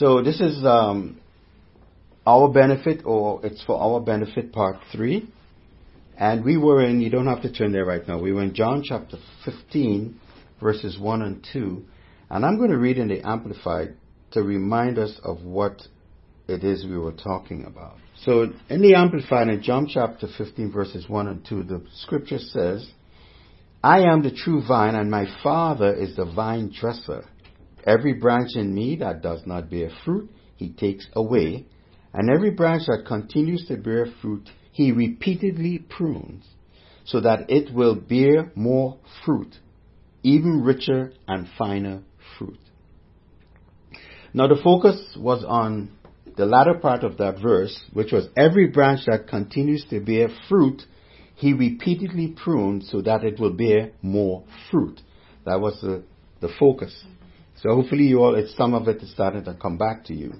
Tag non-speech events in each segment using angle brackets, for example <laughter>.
So this is um, our benefit, or it's for our benefit, part three. And we were in, you don't have to turn there right now, we were in John chapter 15, verses 1 and 2. And I'm going to read in the Amplified to remind us of what it is we were talking about. So in the Amplified, in John chapter 15, verses 1 and 2, the scripture says, I am the true vine, and my Father is the vine dresser. Every branch in me that does not bear fruit, he takes away, and every branch that continues to bear fruit, he repeatedly prunes, so that it will bear more fruit, even richer and finer fruit. Now the focus was on the latter part of that verse, which was every branch that continues to bear fruit, he repeatedly prunes so that it will bear more fruit. That was the, the focus. So hopefully you all, it's some of it is starting to come back to you.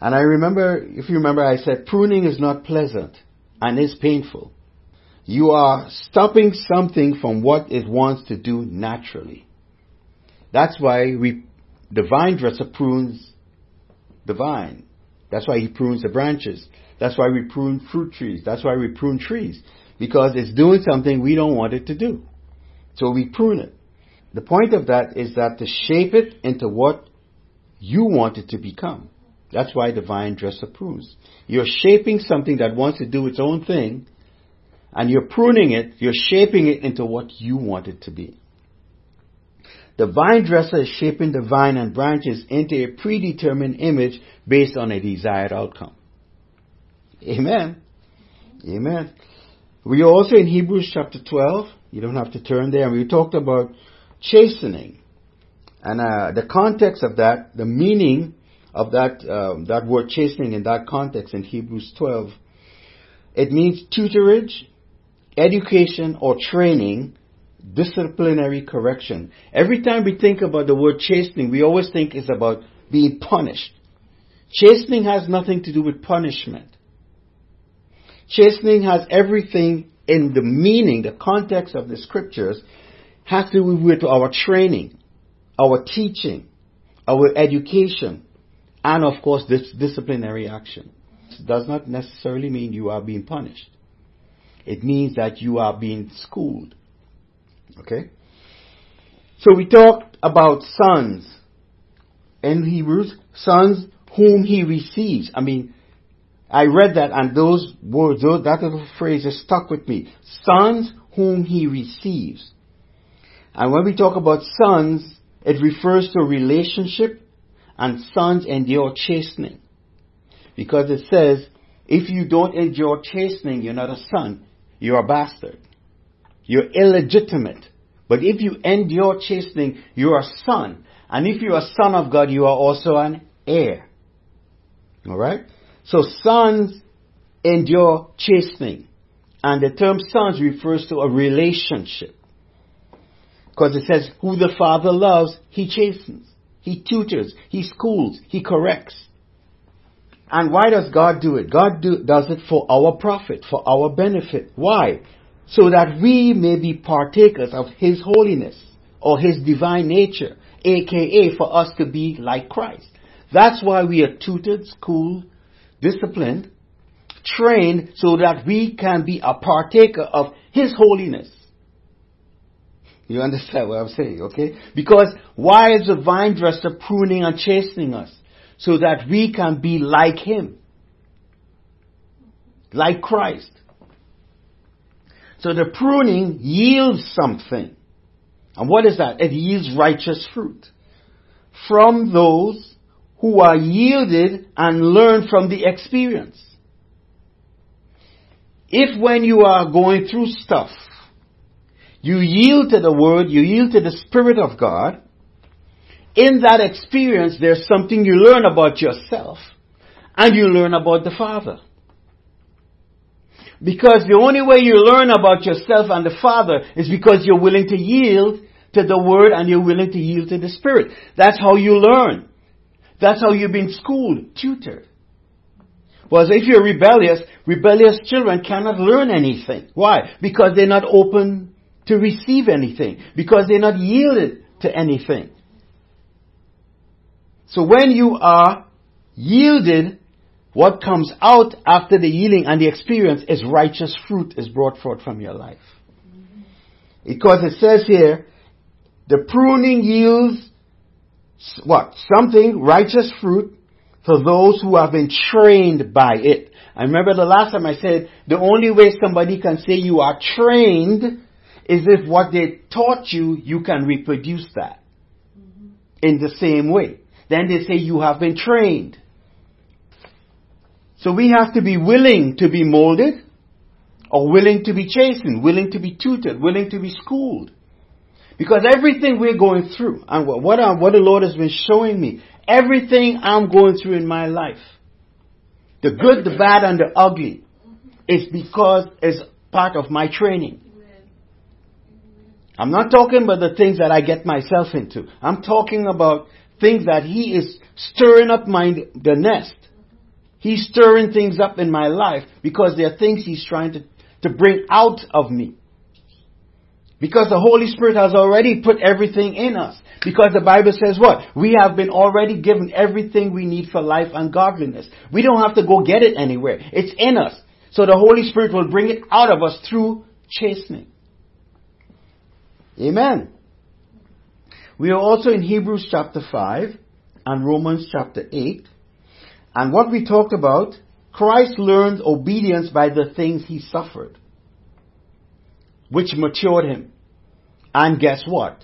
And I remember, if you remember, I said pruning is not pleasant and is painful. You are stopping something from what it wants to do naturally. That's why we, the vine dresser prunes the vine. That's why he prunes the branches. That's why we prune fruit trees. That's why we prune trees. Because it's doing something we don't want it to do. So we prune it. The point of that is that to shape it into what you want it to become. That's why the vine dresser prunes. You're shaping something that wants to do its own thing, and you're pruning it, you're shaping it into what you want it to be. The vine dresser is shaping the vine and branches into a predetermined image based on a desired outcome. Amen. Amen. We are also in Hebrews chapter 12. You don't have to turn there. We talked about chastening. And uh, the context of that, the meaning of that, um, that word chastening in that context in Hebrews 12, it means tutorage, education, or training disciplinary correction. Every time we think about the word chastening, we always think it's about being punished. Chastening has nothing to do with punishment. Chastening has everything in the meaning, the context of the scriptures, has to do with our training, our teaching, our education, and of course this disciplinary action. It does not necessarily mean you are being punished. It means that you are being schooled. Okay? So we talked about sons in Hebrews, sons whom he receives. I mean, I read that and those words, those, that little phrase just stuck with me. Sons whom he receives. And when we talk about sons, it refers to relationship and sons endure chastening. Because it says, if you don't endure chastening, you're not a son, you're a bastard. You're illegitimate. But if you endure chastening, you're a son. And if you're a son of God, you are also an heir. Alright? So sons endure chastening. And the term sons refers to a relationship. Because it says, who the father loves, he chastens. He tutors. He schools. He corrects. And why does God do it? God do, does it for our profit, for our benefit. Why? so that we may be partakers of His holiness or His divine nature, aka for us to be like Christ. That's why we are tutored, schooled, disciplined, trained so that we can be a partaker of His holiness. You understand what I'm saying, okay? Because why is the vine dresser pruning and chastening us? So that we can be like Him. Like Christ. So the pruning yields something. And what is that? It yields righteous fruit. From those who are yielded and learn from the experience. If when you are going through stuff, you yield to the Word, you yield to the Spirit of God, in that experience there's something you learn about yourself and you learn about the Father. Because the only way you learn about yourself and the Father is because you're willing to yield to the Word and you're willing to yield to the Spirit. That's how you learn. That's how you've been schooled, tutored. Whereas if you're rebellious, rebellious children cannot learn anything. Why? Because they're not open to receive anything. Because they're not yielded to anything. So when you are yielded, what comes out after the yielding and the experience is righteous fruit is brought forth from your life. Because it says here, the pruning yields what? Something, righteous fruit for those who have been trained by it. I remember the last time I said the only way somebody can say you are trained is if what they taught you, you can reproduce that in the same way. Then they say you have been trained. So we have to be willing to be molded or willing to be chastened, willing to be tutored, willing to be schooled. Because everything we're going through, and what, I, what the Lord has been showing me, everything I'm going through in my life, the good, the bad, and the ugly, is because it's part of my training. I'm not talking about the things that I get myself into. I'm talking about things that He is stirring up my, the nest. He's stirring things up in my life because there are things He's trying to, to bring out of me. Because the Holy Spirit has already put everything in us. Because the Bible says what? We have been already given everything we need for life and godliness. We don't have to go get it anywhere. It's in us. So the Holy Spirit will bring it out of us through chastening. Amen. We are also in Hebrews chapter 5 and Romans chapter 8. And what we talked about, Christ learned obedience by the things he suffered which matured him. And guess what?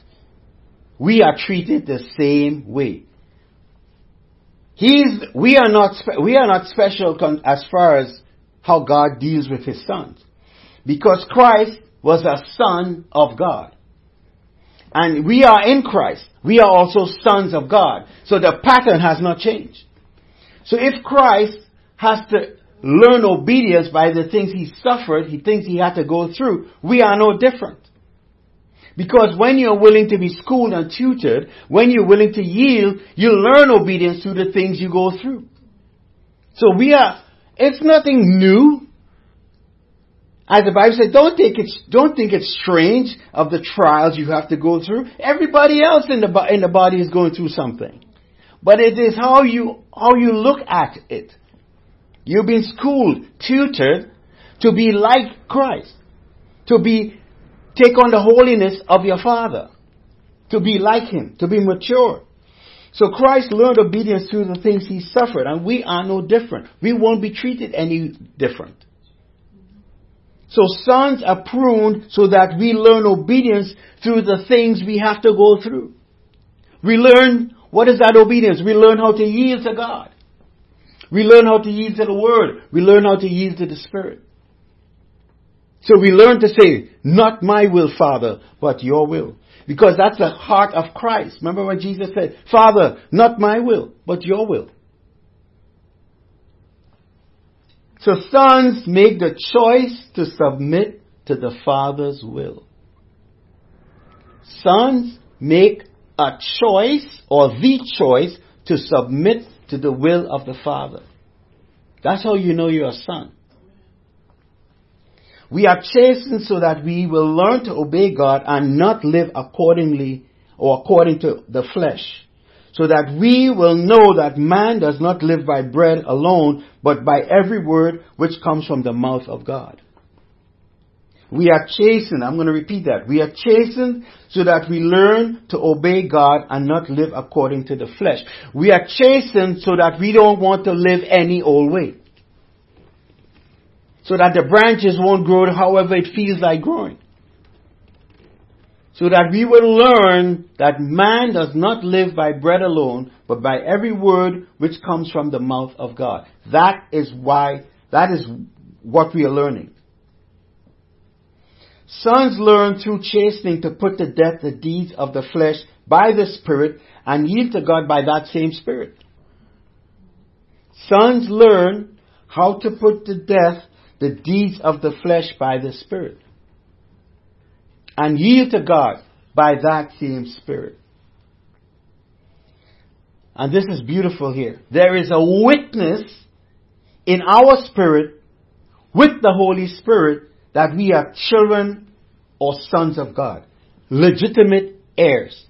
We are treated the same way. He's, we are not, we are not special as far as how God deals with his sons. Because Christ was a son of God. And we are in Christ. We are also sons of God. So the pattern has not changed. So if Christ has to learn obedience by the things he suffered, he thinks he had to go through, we are no different. Because when you're willing to be schooled and tutored, when you're willing to yield, you learn obedience through the things you go through. So we are, it's nothing new. As the Bible said, don't think it's, don't think it's strange of the trials you have to go through. Everybody else in the, in the body is going through something. But it is how you, how you look at it. You've been schooled, tutored to be like Christ. To be, take on the holiness of your Father. To be like Him. To be mature. So Christ learned obedience through the things He suffered, and we are no different. We won't be treated any different. So sons are pruned so that we learn obedience through the things we have to go through. We learn, what is that obedience? We learn how to yield to God. We learn how to yield to the Word. We learn how to yield to the Spirit. So we learn to say, not my will, Father, but your will. Because that's the heart of Christ. Remember when Jesus said, Father, not my will, but your will. So sons make the choice to submit to the Father's will. Sons make a choice or the choice to submit to the will of the Father. That's how you know you're a son. We are chastened so that we will learn to obey God and not live accordingly or according to the flesh. So that we will know that man does not live by bread alone, but by every word which comes from the mouth of God. We are chastened. I'm going to repeat that. We are chastened so that we learn to obey God and not live according to the flesh. We are chastened so that we don't want to live any old way. So that the branches won't grow however it feels like growing. So that we will learn that man does not live by bread alone, but by every word which comes from the mouth of God. That is why, that is what we are learning. Sons learn through chastening to put to death the deeds of the flesh by the Spirit and yield to God by that same Spirit. Sons learn how to put to death the deeds of the flesh by the Spirit and yield to God by that same Spirit. And this is beautiful here. There is a witness in our spirit with the Holy Spirit that we are children or sons of God, legitimate heirs.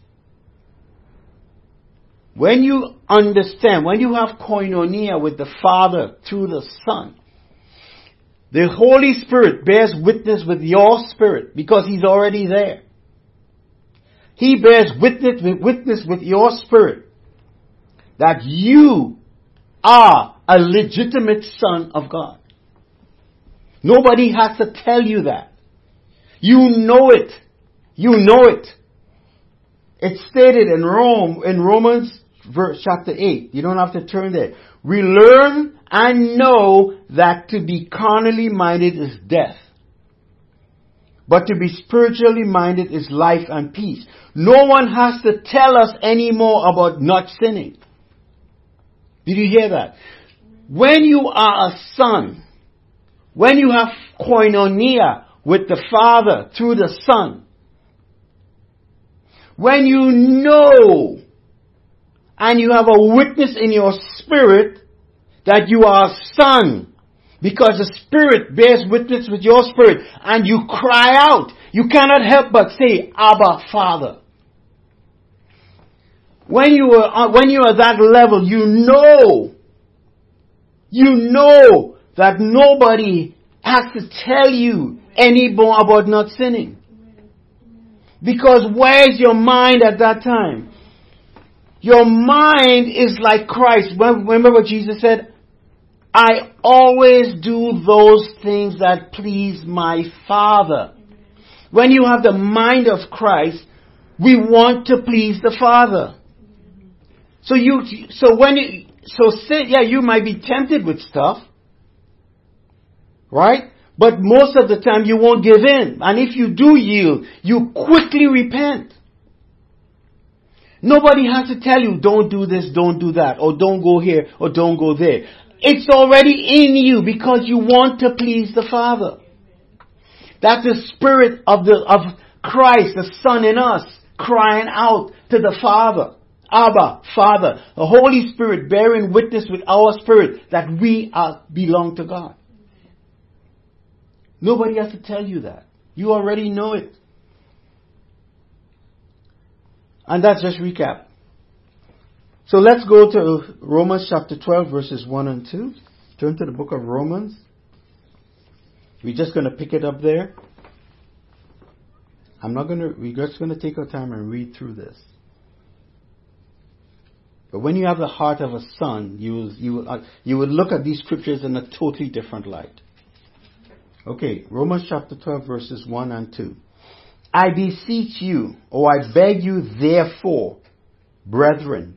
when you understand, when you have koinonia with the Father through the Son, the Holy Spirit bears witness with your spirit because He's already there. He bears witness, witness with your spirit that you are a legitimate son of God. Nobody has to tell you that. You know it. You know it. It's stated in Rome, in Romans verse, chapter 8. You don't have to turn there. We learn and know that to be carnally minded is death. But to be spiritually minded is life and peace. No one has to tell us anymore about not sinning. Did you hear that? When you are a son, when you have koinonia with the Father through the Son, when you know and you have a witness in your spirit that you are a son, because the Spirit bears witness with your spirit, and you cry out, you cannot help but say, Abba, Father. When you are, uh, when you are at that level, you know, you know that nobody has to tell you any more about not sinning. Because where's your mind at that time? Your mind is like Christ. Remember what Jesus said? I always do those things that please my Father. When you have the mind of Christ, we want to please the Father. So you, so when you, so say, yeah, you might be tempted with stuff, right? But most of the time you won't give in. And if you do yield, you quickly repent. Nobody has to tell you, don't do this, don't do that, or don't go here, or don't go there. It's already in you because you want to please the Father. That's the spirit of the, of Christ, the Son in us, crying out to the Father. Abba, Father, the Holy Spirit bearing witness with our spirit that we are, belong to God. Nobody has to tell you that. You already know it. And that's just recap. So let's go to Romans chapter 12 verses 1 and 2. Turn to the book of Romans. We're just going to pick it up there. I'm not going to, we're just going to take our time and read through this. But when you have the heart of a son, you, you, uh, you would look at these scriptures in a totally different light. Okay, Romans chapter 12 verses 1 and 2. I beseech you, or I beg you therefore, brethren,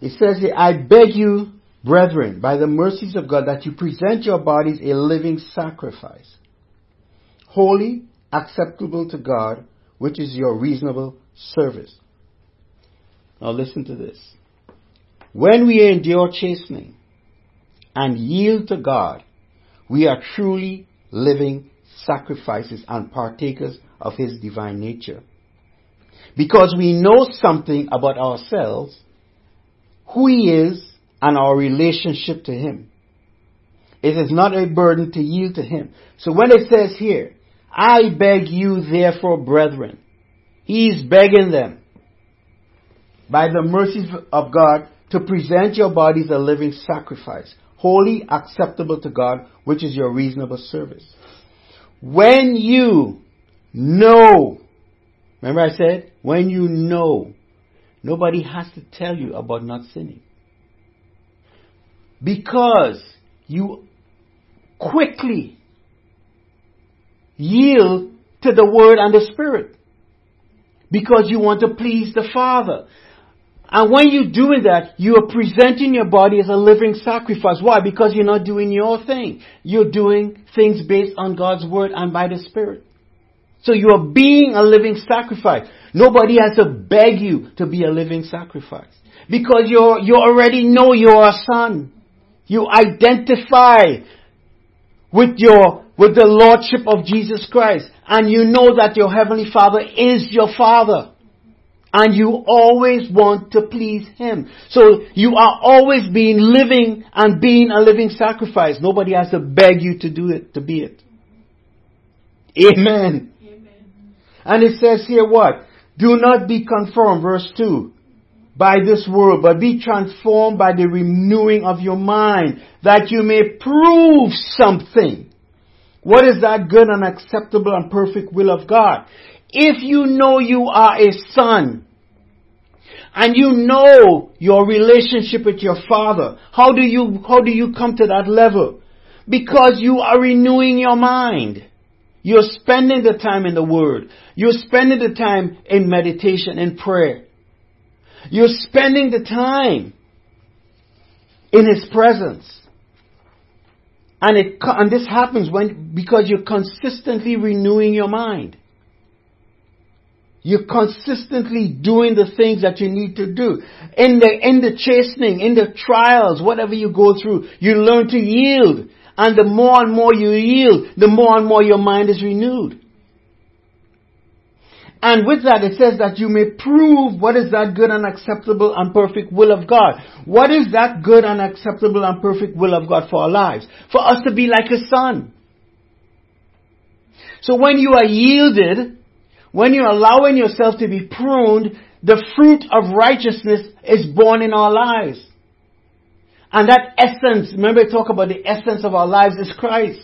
It says I beg you, brethren, by the mercies of God, that you present your bodies a living sacrifice, holy, acceptable to God, which is your reasonable service. Now listen to this. When we endure chastening and yield to God, we are truly living sacrifices and partakers of His divine nature. Because we know something about ourselves, who He is, and our relationship to Him. It is not a burden to yield to Him. So when it says here, I beg you therefore, brethren, He's begging them by the mercies of God to present your bodies a living sacrifice, holy, acceptable to God, which is your reasonable service. When you know, remember I said, when you know, nobody has to tell you about not sinning. Because you quickly yield to the Word and the Spirit. Because you want to please the Father. And when you're doing that, you are presenting your body as a living sacrifice. Why? Because you're not doing your thing. You're doing things based on God's Word and by the Spirit. So you are being a living sacrifice. Nobody has to beg you to be a living sacrifice. Because you're, you already know you're a son. You identify with your, with the Lordship of Jesus Christ. And you know that your Heavenly Father is your Father. And you always want to please Him. So you are always being living and being a living sacrifice. Nobody has to beg you to do it, to be it. Amen. And it says here what? Do not be conformed, verse 2, by this world, but be transformed by the renewing of your mind, that you may prove something. What is that good and acceptable and perfect will of God? If you know you are a son, and you know your relationship with your father, how do you, how do you come to that level? Because you are renewing your mind. You're spending the time in the Word. You're spending the time in meditation and prayer. You're spending the time in His presence. And it, and this happens when, because you're consistently renewing your mind. You're consistently doing the things that you need to do. In the, in the chastening, in the trials, whatever you go through, you learn to yield. And the more and more you yield, the more and more your mind is renewed. And with that, it says that you may prove what is that good and acceptable and perfect will of God. What is that good and acceptable and perfect will of God for our lives? For us to be like His Son. So when you are yielded, when you're allowing yourself to be pruned, the fruit of righteousness is born in our lives. And that essence, remember I talk about the essence of our lives is Christ.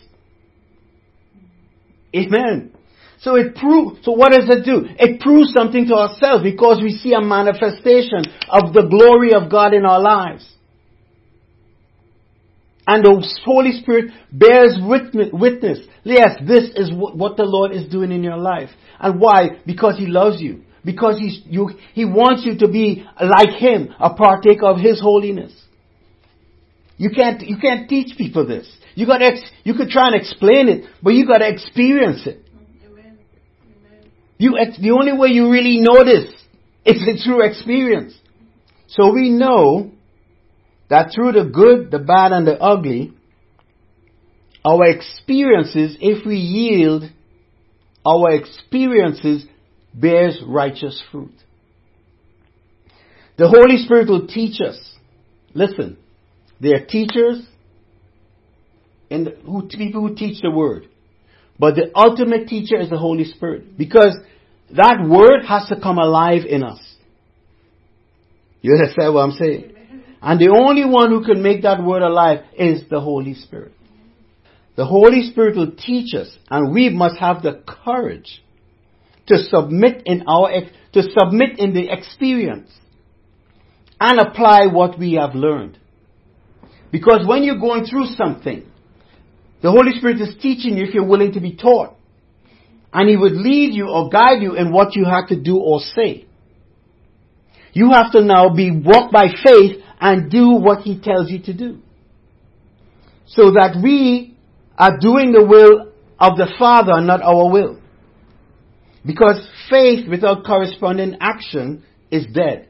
Amen. So it proves, so what does it do? It proves something to ourselves because we see a manifestation of the glory of God in our lives. And the Holy Spirit bears witness. Yes, this is what the Lord is doing in your life. And why? Because He loves you. Because you, He wants you to be like Him, a partaker of His holiness. You can't, you can't teach people this. You gotta, you could try and explain it, but you gotta experience it. You, the only way you really know this is <laughs> through experience. So we know that through the good, the bad, and the ugly, our experiences, if we yield, our experiences bears righteous fruit. The Holy Spirit will teach us. Listen, they are teachers and who, people who teach the word. But the ultimate teacher is the Holy Spirit. Because that word has to come alive in us. You understand what I'm saying? And the only one who can make that word alive is the Holy Spirit. The Holy Spirit will teach us, and we must have the courage to submit in our, to submit in the experience and apply what we have learned. Because when you're going through something, the Holy Spirit is teaching you if you're willing to be taught. And He would lead you or guide you in what you have to do or say. You have to now be walk by faith and do what He tells you to do. So that we are doing the will of the Father, not our will. Because faith without corresponding action is dead.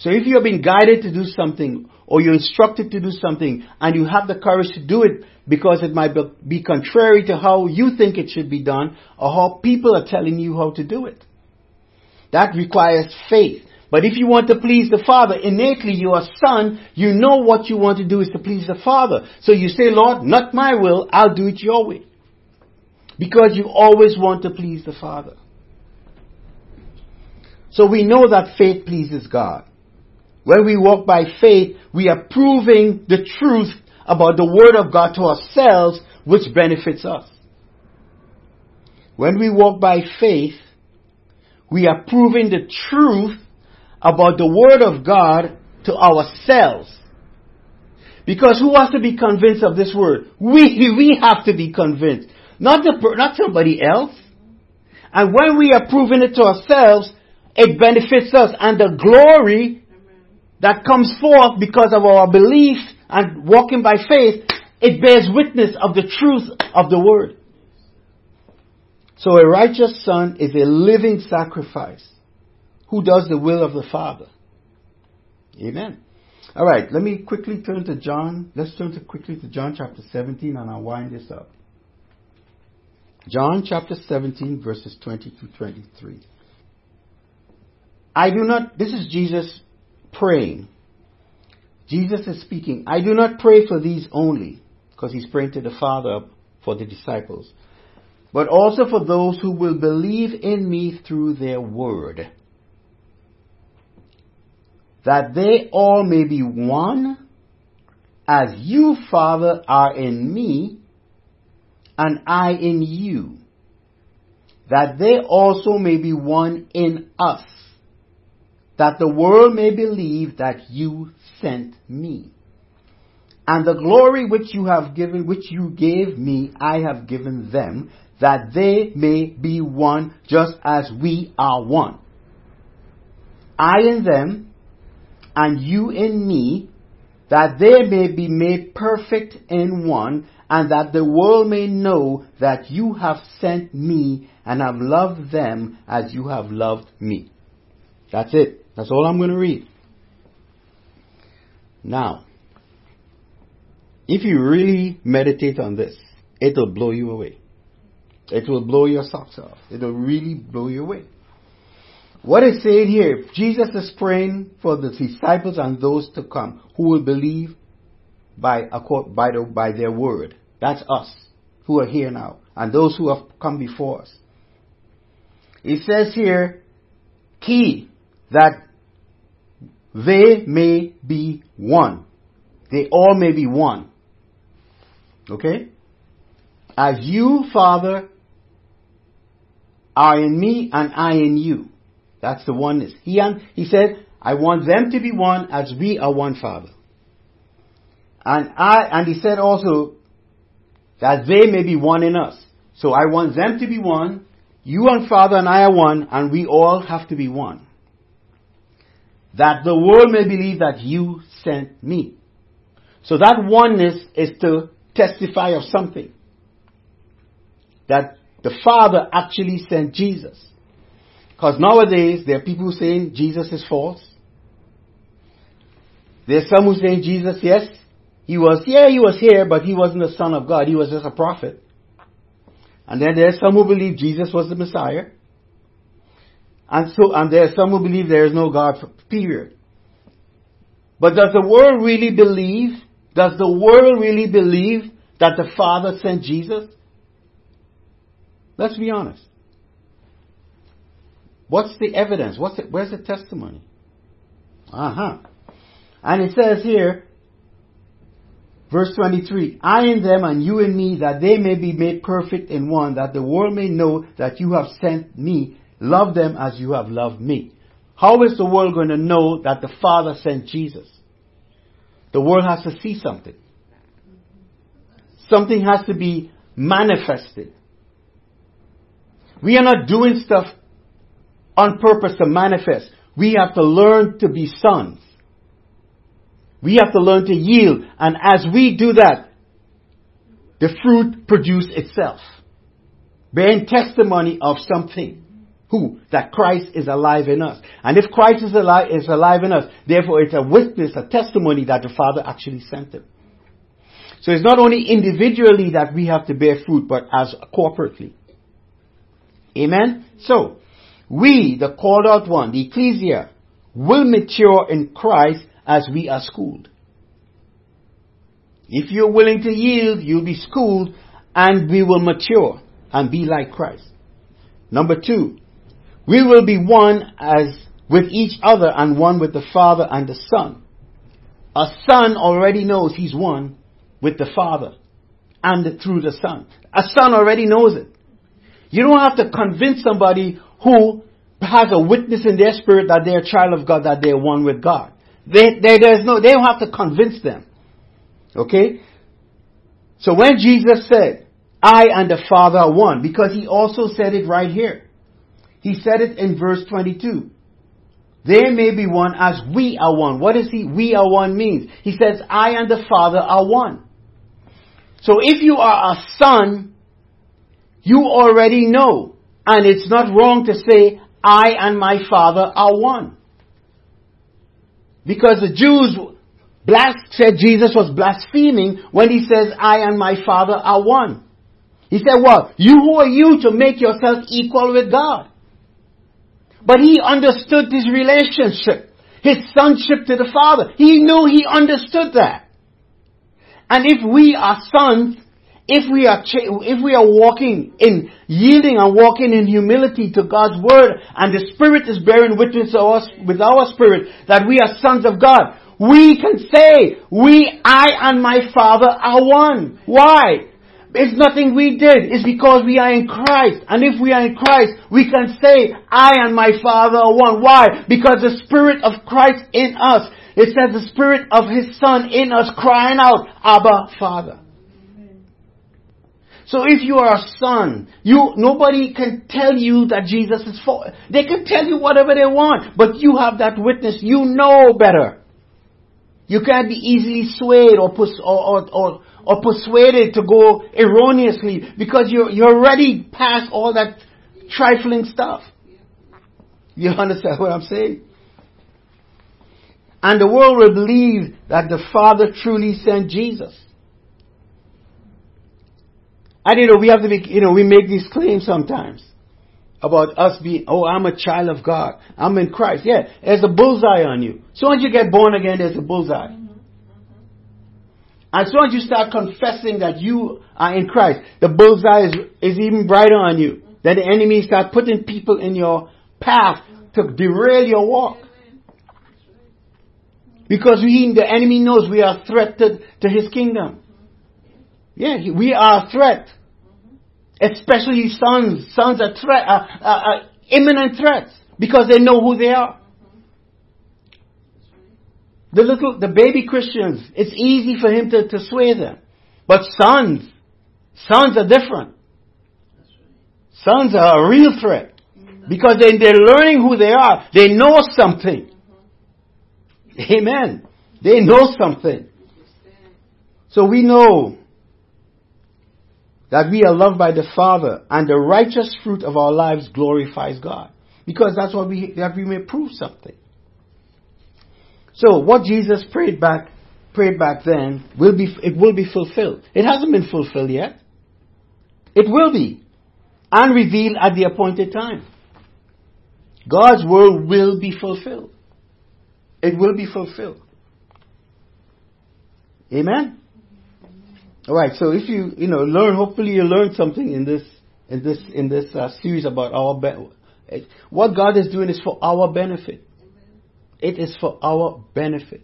So if you have been guided to do something or you're instructed to do something and you have the courage to do it because it might be contrary to how you think it should be done or how people are telling you how to do it. That requires faith. But if you want to please the Father, innately you are son, you know what you want to do is to please the Father. So you say, Lord, not my will, I'll do it your way. Because you always want to please the Father. So we know that faith pleases God. When we walk by faith, we are proving the truth about the Word of God to ourselves, which benefits us. When we walk by faith, we are proving the truth about the Word of God to ourselves. Because who has to be convinced of this Word? We, we have to be convinced. Not, the, not somebody else. And when we are proving it to ourselves, it benefits us. And the glory that comes forth because of our belief and walking by faith, it bears witness of the truth of the word. So a righteous son is a living sacrifice who does the will of the Father. Amen. All right, let me quickly turn to John. Let's turn to quickly to John chapter 17 and I'll wind this up. John chapter 17 verses 20 to 23. I do not, this is Jesus praying. Jesus is speaking. I do not pray for these only, because he's praying to the Father for the disciples, but also for those who will believe in me through their word that they all may be one, as you, Father, are in me, and I in you, that they also may be one in us, that the world may believe that you sent me. And the glory which you have given, which you gave me, I have given them, that they may be one just as we are one. I in them, and you in me, that they may be made perfect in one, and that the world may know that you have sent me and have loved them as you have loved me. That's it. That's all I'm going to read. Now, if you really meditate on this, it'll blow you away. It will blow your socks off. It'll really blow you away. What is said here? Jesus is praying for the disciples and those to come who will believe by, by, the, by their word. That's us who are here now and those who have come before us. It says here, key, that they may be one. They all may be one. Okay? As you, Father, are in me and I in you. That's the oneness. He, and, he said, I want them to be one as we are one Father. And I, and he said also that they may be one in us. So I want them to be one. You and Father and I are one, and we all have to be one. That the world may believe that you sent me. So that oneness is to testify of something. That the Father actually sent Jesus. Because nowadays there are people saying Jesus is false. There's some who say Jesus, yes, he was, yeah, he was here, but he wasn't the son of God. He was just a prophet. And then there's some who believe Jesus was the Messiah. And so, and there are some who believe there is no God, period. But does the world really believe? Does the world really believe that the Father sent Jesus? Let's be honest. What's the evidence? What's it, where's the testimony? Uh huh. And it says here, verse 23, I in them and you in me, that they may be made perfect in one, that the world may know that you have sent me. Love them as you have loved me. How is the world going to know that the Father sent Jesus? The world has to see something. Something has to be manifested. We are not doing stuff on purpose to manifest. We have to learn to be sons. We have to learn to yield. And as we do that, the fruit produces itself. Bearing testimony of something. Who? That Christ is alive in us. And if Christ is alive, is alive in us, therefore it's a witness, a testimony that the Father actually sent him. So it's not only individually that we have to bear fruit, but as corporately. Amen? So, we, the called out one, the ecclesia, will mature in Christ as we are schooled. If you're willing to yield, you'll be schooled and we will mature and be like Christ. Number two, we will be one as with each other and one with the Father and the Son. A son already knows he's one with the Father and through the Son. A son already knows it. You don't have to convince somebody who has a witness in their spirit that they're a child of God, that they're one with God. They, they, there's no, they don't have to convince them. Okay? So when Jesus said, I and the Father are one, because he also said it right here. He said it in verse 22. They may be one as we are one. What does he, we are one means? He says, I and the Father are one. So if you are a son You already know. And it's not wrong to say, I and my Father are one. Because the Jews blas- said Jesus was blaspheming when he says, I and my Father are one. He said, well, you who are you to make yourself equal with God? But he understood his relationship, his sonship to the Father. He knew he understood that. And if we are sons, if we are, if we are walking in, yielding and walking in humility to God's word, and the Spirit is bearing witness us, with our spirit that we are sons of God, we can say, we, I and my Father are one. Why? It's nothing we did. It's because we are in Christ. And if we are in Christ, we can say, I and my Father are one. Why? Because the Spirit of Christ in us. It says the Spirit of His Son in us crying out, Abba, Father. So if you are a son, you, nobody can tell you that Jesus is for, they can tell you whatever they want, but you have that witness, you know better. You can't be easily swayed or, pers- or, or, or, or persuaded to go erroneously because you're, you're already past all that trifling stuff. You understand what I'm saying? And the world will believe that the Father truly sent Jesus. And you know, we have to be, you know, we make these claims sometimes about us being, oh, I'm a child of God. I'm in Christ. Yeah, there's a bullseye on you. As soon as you get born again, there's a bullseye. As soon as you start confessing that you are in Christ, the bullseye is, is even brighter on you. Then the enemy start putting people in your path to derail your walk. Because we, the enemy knows we are threatened to his kingdom. Yeah, we are a threat. Especially sons. Sons are threat, are, are, are imminent threats because they know who they are. The little, the baby Christians, it's easy for him to, to sway them. But sons, sons are different. Sons are a real threat. Because they, they're learning who they are. They know something. Amen. They know something. So we know that we are loved by the Father and the righteous fruit of our lives glorifies God. Because that's what we, that we may prove something. So what Jesus prayed back, prayed back then will be, it will be fulfilled. It hasn't been fulfilled yet. It will be. And revealed at the appointed time. God's word will be fulfilled. It will be fulfilled. Amen? All right. So if you you know learn, hopefully you learned something in this in this in this uh, series about our be- what God is doing is for our benefit. It is for our benefit.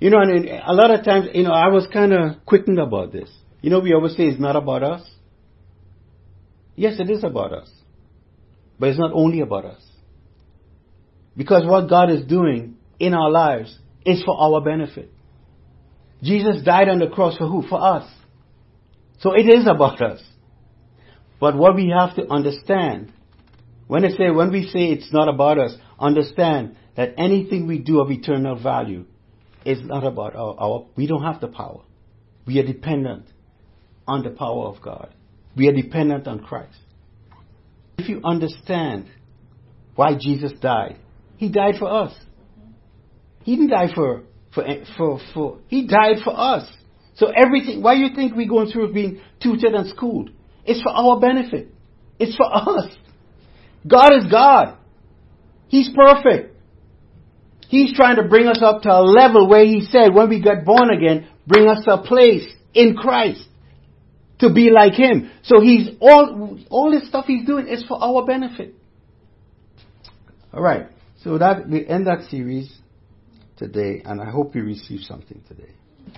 You know, and a lot of times, you know, I was kind of quickened about this. You know, we always say it's not about us. Yes, it is about us. But it's not only about us. Because what God is doing in our lives is for our benefit. Jesus died on the cross for who? For us. So it is about us. But what we have to understand, when I say, when we say it's not about us, understand that anything we do of eternal value is not about our, our, we don't have the power. We are dependent on the power of God. We are dependent on Christ. If you understand why Jesus died, He died for us. He didn't die for for, for, for, he died for us. So everything, why you think we're going through being tutored and schooled? It's for our benefit. It's for <laughs> us. God is God. He's perfect. He's trying to bring us up to a level where He said when we got born again, bring us a place in Christ to be like Him. So He's all, all this stuff He's doing is for our benefit. Alright. So that, we end that series today, and I hope you receive something today.